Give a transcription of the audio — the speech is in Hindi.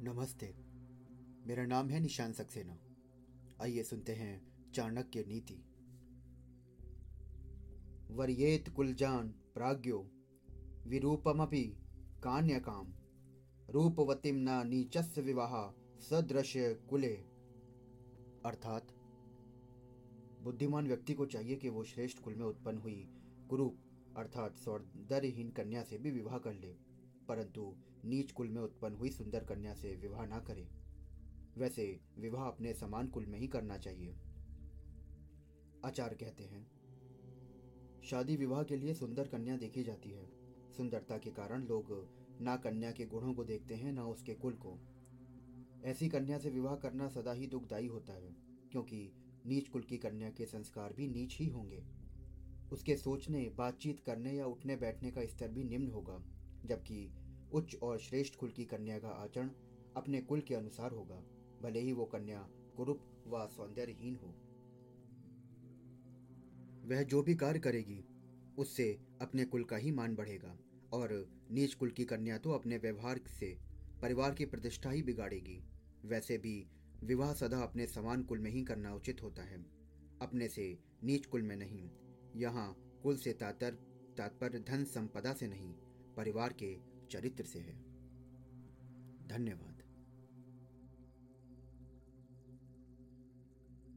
नमस्ते। मेरा नाम है निशान सक्सेना। आइए सुनते हैं चाणक्य नीति। वर्येत कुलजान प्राज्ञो विरूपमपि कान्यकाम। रूपवतीम न नीचस्य विवाह सदृश कुले। अर्थात, बुद्धिमान व्यक्ति को चाहिए कि वो श्रेष्ठ कुल में उत्पन्न हुई कुरूप, अर्थात सौंदर्यहीन कन्या से भी विवाह कर ले। परंतु नीच कुल में उत्पन्न हुई सुंदर कन्या से विवाह ना करे। वैसे विवाह अपने समान कुल में ही करना चाहिए। आचार्य कहते हैं, शादी विवाह के लिए सुंदर कन्या देखी जाती है। सुंदरता के कारण लोग ना कन्या के गुणों को देखते हैं, ना उसके कुल को। ऐसी कन्या से विवाह करना सदा ही दुखदायी होता है, क्योंकि नीच कुल की कन्या के संस्कार भी नीच ही होंगे। उसके सोचने, बातचीत करने या उठने बैठने का स्तर भी निम्न होगा। जबकि उच्च और श्रेष्ठ कुल की कन्या का आचरण अपने कुल के अनुसार होगा, भले ही वो कन्या कुरूप व सौंदर्यहीन हो। वह जो भी कार्य करेगी, उससे अपने कुल का ही मान बढ़ेगा, और नीच कुल की कन्या तो अपने व्यवहार से, परिवार की प्रतिष्ठा ही बिगाड़ेगी। वैसे भी विवाह सदा अपने समान कुल में ही करना उचित होता है। अपने से नीच कुल में नहीं, यहाँ कुल से तातर, तात्पर्य धन संपदा से नहीं परिवार के चरित्र से है। धन्यवाद।